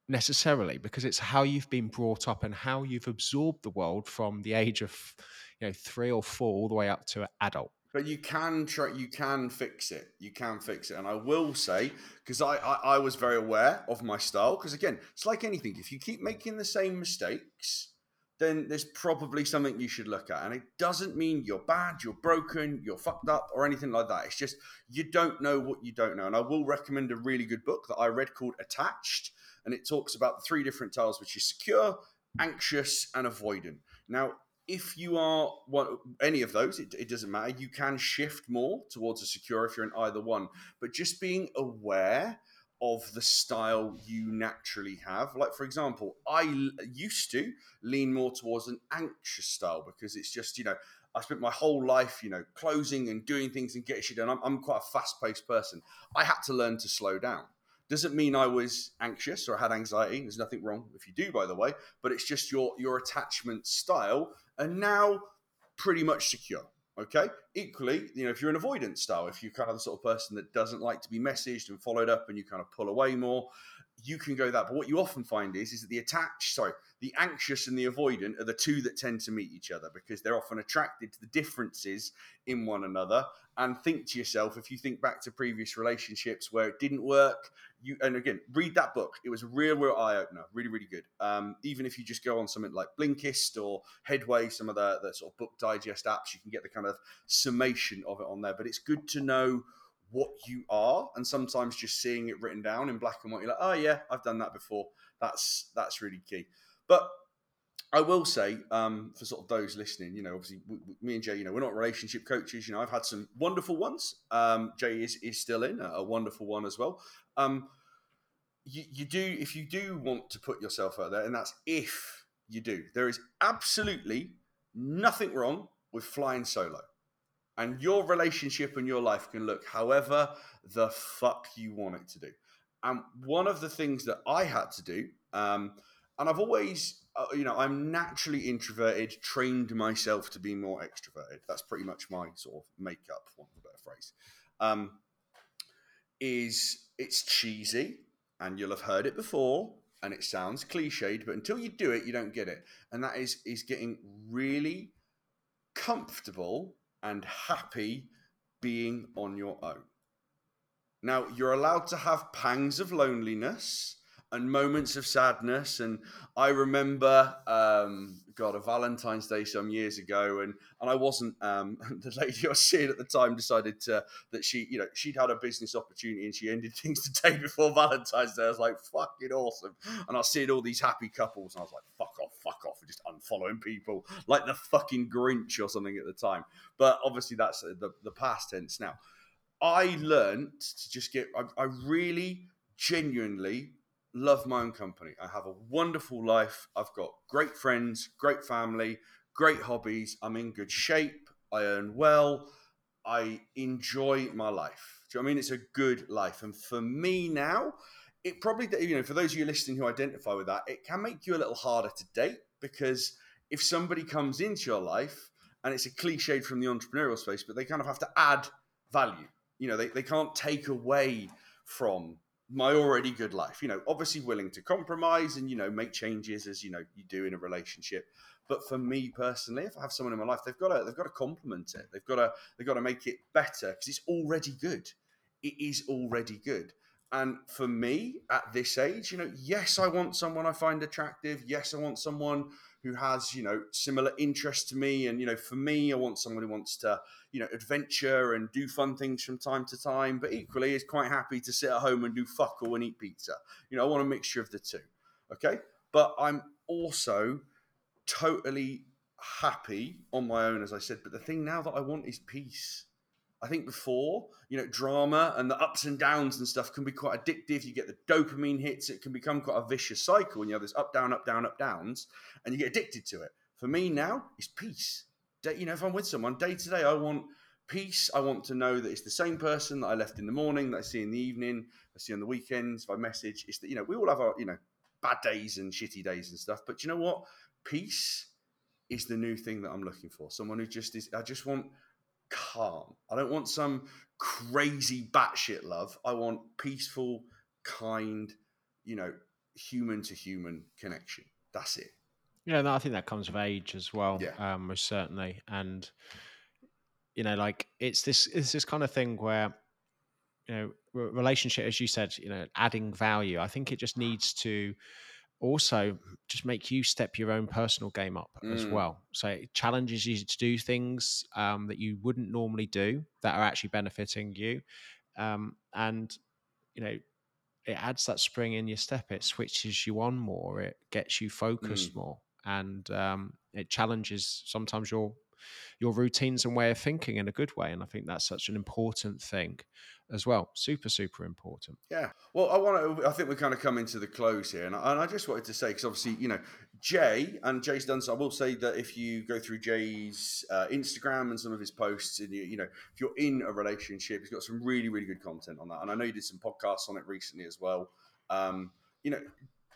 necessarily because it's how you've been brought up and how you've absorbed the world from the age of you know three or four all the way up to an adult
But you can try. You can fix it. You can fix it. And I will say, because I, I I was very aware of my style. Because again, it's like anything. If you keep making the same mistakes, then there's probably something you should look at. And it doesn't mean you're bad, you're broken, you're fucked up, or anything like that. It's just you don't know what you don't know. And I will recommend a really good book that I read called Attached, and it talks about the three different styles, which is secure, anxious, and avoidant. Now, if you are one, any of those, it, it doesn't matter. You can shift more towards a secure if you're in either one. But just being aware of the style you naturally have. Like, for example, I used to lean more towards an anxious style because it's just, you know, I spent my whole life, you know, closing and doing things and getting shit done. I'm, I'm quite a fast paced person. I had to learn to slow down. Doesn't mean I was anxious or had anxiety. There's nothing wrong if you do, by the way. But it's just your your attachment style, and now pretty much secure. Okay. Equally, you know, if you're an avoidance style, if you're kind of the sort of person that doesn't like to be messaged and followed up, and you kind of pull away more, you can go that. But what you often find is, is that the attached, sorry, the anxious and the avoidant are the two that tend to meet each other because they're often attracted to the differences in one another. And think to yourself, if you think back to previous relationships where it didn't work, you and again read that book. It was a real, real eye opener. Really, really good. Um, even if you just go on something like Blinkist or Headway, some of the, the sort of book digest apps, you can get the kind of summation of it on there. But it's good to know what you are, and sometimes just seeing it written down in black and white, you're like, oh yeah, I've done that before. That's that's really key. But I will say, um, for sort of those listening, you know, obviously, w- w- me and Jay, you know, we're not relationship coaches. You know, I've had some wonderful ones. Um, Jay is, is still in a, a wonderful one as well. Um, you, you do, if you do want to put yourself out there, and that's if you do, there is absolutely nothing wrong with flying solo. And your relationship and your life can look however the fuck you want it to do. And one of the things that I had to do, um, and I've always, uh, you know, I'm naturally introverted, trained myself to be more extroverted. That's pretty much my sort of makeup, for want of a better phrase. Um, is it's cheesy, and you'll have heard it before, and it sounds cliched, but until you do it, you don't get it. And that is is getting really comfortable and happy being on your own. Now, you're allowed to have pangs of loneliness and moments of sadness. And I remember, um, God, a Valentine's Day some years ago, and and I wasn't um, the lady I was seeing at the time decided to, that she, you know, she'd had a business opportunity and she ended things the day before Valentine's Day. I was like, fucking awesome. And I was seeing all these happy couples, and I was like, fuck off, fuck off, and just unfollowing people like the fucking Grinch or something at the time. But obviously, that's the, the past tense now. I learned to just get, I, I really genuinely love my own company. I have a wonderful life. I've got great friends, great family, great hobbies. I'm in good shape. I earn well. I enjoy my life. Do you know I mean? It's a good life. And for me now, it probably, you know, for those of you listening who identify with that, it can make you a little harder to date because if somebody comes into your life and it's a cliched from the entrepreneurial space, but they kind of have to add value. You know, they, they can't take away from my already good life. You know, obviously willing to compromise and you know make changes as you know you do in a relationship. But for me personally, if I have someone in my life, they've got to they've got to complement it. They've got to they've got to make it better because it's already good. It is already good. And for me at this age, you know, yes, I want someone I find attractive. Yes, I want someone who has, you know, similar interests to me. And, you know, for me, I want someone who wants to, you know, adventure and do fun things from time to time, but equally is quite happy to sit at home and do fuck all and eat pizza. You know, I want a mixture of the two. Okay. But I'm also totally happy on my own, as I said. But the thing now that I want is peace. I think before, you know, drama and the ups and downs and stuff can be quite addictive. You get the dopamine hits, it can become quite a vicious cycle. And you have this up, down, up, down, up, downs, and you get addicted to it. For me now, it's peace. You know, if I'm with someone day to day, I want peace. I want to know that it's the same person that I left in the morning, that I see in the evening, I see on the weekends, if I message. It's that, you know, we all have our, you know, bad days and shitty days and stuff. But you know what? Peace is the new thing that I'm looking for. Someone who just is, I just want calm. I don't want some crazy batshit love. I want peaceful, kind, you know, human to human connection. That's it.
Yeah, no, I think that comes with age as well.
Yeah.
Um, most certainly. And you know, like it's this it's this kind of thing where you know, relationship, as you said, you know, adding value. I think it just needs to also just make you step your own personal game up mm. as well. So it challenges you to do things um, that you wouldn't normally do that are actually benefiting you. Um, and, you know, it adds that spring in your step. It switches you on more. It gets you focused mm. more. And um, it challenges sometimes your your routines and way of thinking in a good way. And I think that's such an important thing as well. Super, super important.
Yeah. Well, I want to. I think we're kind of coming to the close here, and I, and I just wanted to say because obviously, you know, Jay and Jay's done. So I will say that if you go through Jay's uh, Instagram and some of his posts, and you, you know, if you're in a relationship, he's got some really, really good content on that. And I know you did some podcasts on it recently as well. Um, you know,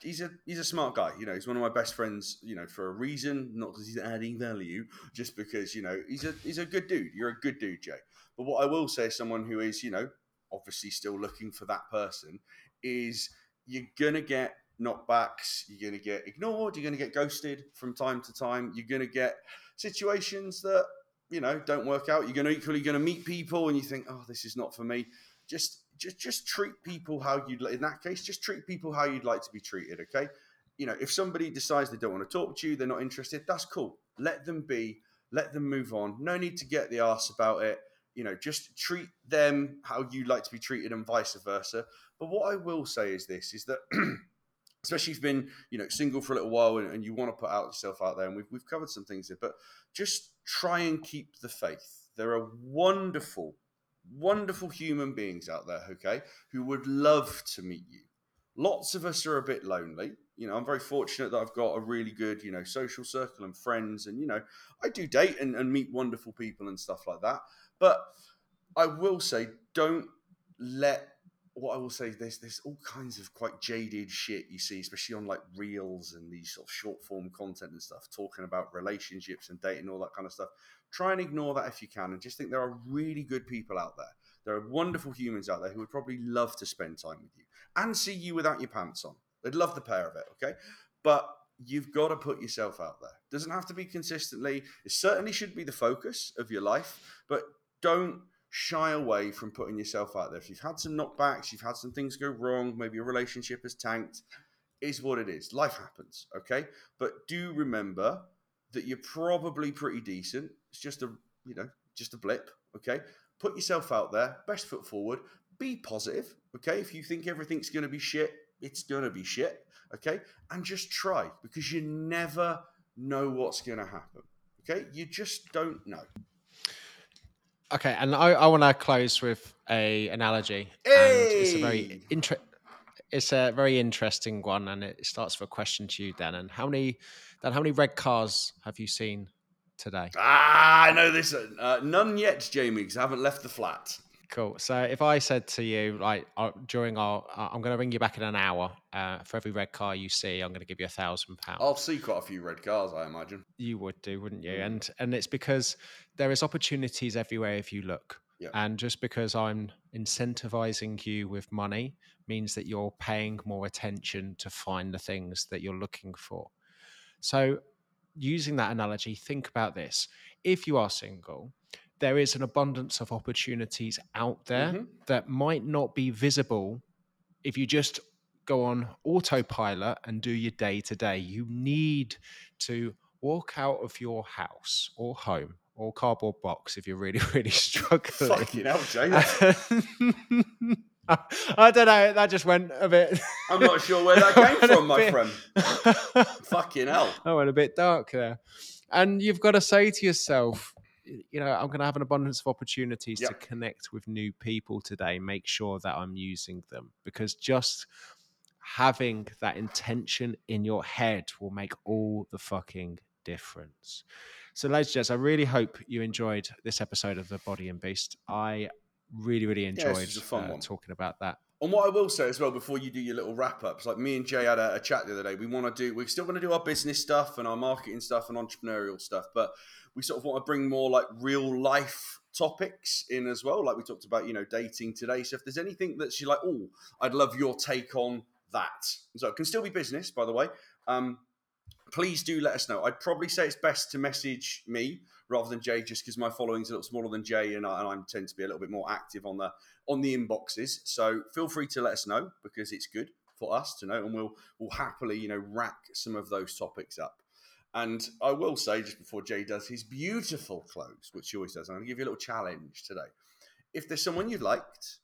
he's a he's a smart guy. You know, he's one of my best friends. You know, for a reason, not because he's adding value, just because you know he's a he's a good dude. You're a good dude, Jay. But what I will say, is someone who is you know obviously still looking for that person, is you're gonna get knockbacks. You're gonna get ignored. You're gonna get ghosted from time to time. You're gonna get situations that you know don't work out. You're gonna equally gonna meet people and you think, oh, this is not for me. Just just just treat people how you'd in that case just treat people how you'd like to be treated okay? You know if somebody decides they don't want to talk to you they're not interested that's cool. Let them be let them move on. No need to get the ass about it. You know just treat them how you like to be treated and vice versa. But what i will say is this is that especially if you've been you know single for a little while and, and you want to put out yourself out there and we've, we've covered some things here but just try and keep the faith. There are wonderful wonderful human beings out there, okay, who would love to meet you. Lots of us are a bit lonely. You know, I'm very fortunate that I've got a really good, you know, social circle and friends. And, you know, I do date and, and meet wonderful people and stuff like that. But I will say, don't let what I will say is there's there's all kinds of quite jaded shit you see, especially on like reels and these sort of short form content and stuff, talking about relationships and dating, all that kind of stuff. Try and ignore that if you can, and just think there are really good people out there. There are wonderful humans out there who would probably love to spend time with you and see you without your pants on. They'd love the pair of it, okay? But you've got to put yourself out there. Doesn't have to be consistently. It certainly should be the focus of your life, but don't shy away from putting yourself out there. If you've had some knockbacks, you've had some things go wrong, maybe your relationship has tanked, is what it is. Life happens, okay? But do remember that you're probably pretty decent. It's just a, you know, just a blip, okay? Put yourself out there, best foot forward, be positive, okay? If you think everything's going to be shit, it's going to be shit, okay? And just try because you never know what's going to happen, okay? You just don't know.
Okay, and I, I want to close with a analogy.
Hey!
And it's a very inter- it's a very interesting one, and it starts with a question to you, Dan. And how many, Dan? How many red cars have you seen today?
Ah, I know this. Uh, none yet, Jamie, because I haven't left the flat.
Cool. So if I said to you, like uh, during our, uh, I'm going to ring you back in an hour. Uh, for every red car you see, I'm going to give you a thousand pounds.
I'll see quite a few red cars, I imagine.
You would do, wouldn't you? Mm. And and it's because there is opportunities everywhere if you look.
Yep.
And just because I'm incentivizing you with money means that you're paying more attention to find the things that you're looking for. So, using that analogy, think about this. If you are single, there is an abundance of opportunities out there
Mhm.
that might not be visible if you just go on autopilot and do your day to day. You need to walk out of your house or home or cardboard box if you're really, really struggling.
Fucking hell, that's-
I don't know. That just went a bit.
I'm not sure where that came from, my
bit-
friend. Fucking hell.
I went a bit dark there. And you've got to say to yourself, you know, I'm going to have an abundance of opportunities to connect with new people today. Make sure that I'm using them because just having that intention in your head will make all the fucking difference. So, ladies and gents, I really hope you enjoyed this episode of The Body and Beast. I really, really enjoyed
fun
uh, talking about that.
And what I will say as well, before you do your little wrap ups, like me and Jay had a, a chat the other day. We want to do, we're still going to do our business stuff and our marketing stuff and entrepreneurial stuff, but we sort of want to bring more like real life topics in as well. Like we talked about, you know, dating today. So if there's anything that's you're like, oh, I'd love your take on that. So it can still be business, by the way. Um, please do let us know. I'd probably say it's best to message me rather than Jay, just because my following's a little smaller than Jay, and I, and I tend to be a little bit more active on the on the inboxes. So feel free to let us know because it's good for us to know, and we'll we'll happily you know rack some of those topics up. And I will say just before Jay does his beautiful close, which he always does, I'm going to give you a little challenge today. If there's someone you've liked,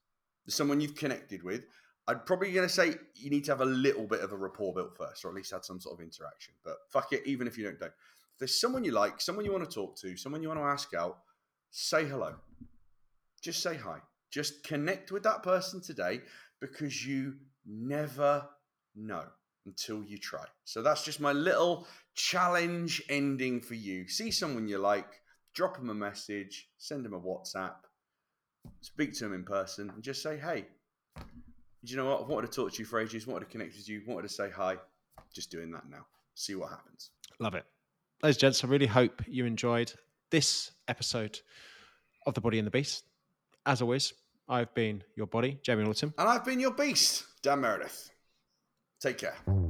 there's someone you've connected with, I'd probably going to say you need to have a little bit of a rapport built first, or at least had some sort of interaction. But fuck it, even if you don't, don't. If there's someone you like, someone you want to talk to, someone you want to ask out, say hello. Just say hi. Just connect with that person today because you never know until you try. So that's just my little challenge ending for you. See someone you like, drop them a message, send them a WhatsApp, speak to them in person, and just say, hey, do you know what? I've wanted to talk to you for ages, wanted to connect with you, wanted to say hi. Just doing that now. See what happens.
Love it. Ladies and gents, I really hope you enjoyed this episode of The Body and the Beast. As always, I've been your body, Jamie Alderton.
And I've been your beast, Dan Meredith. Take care.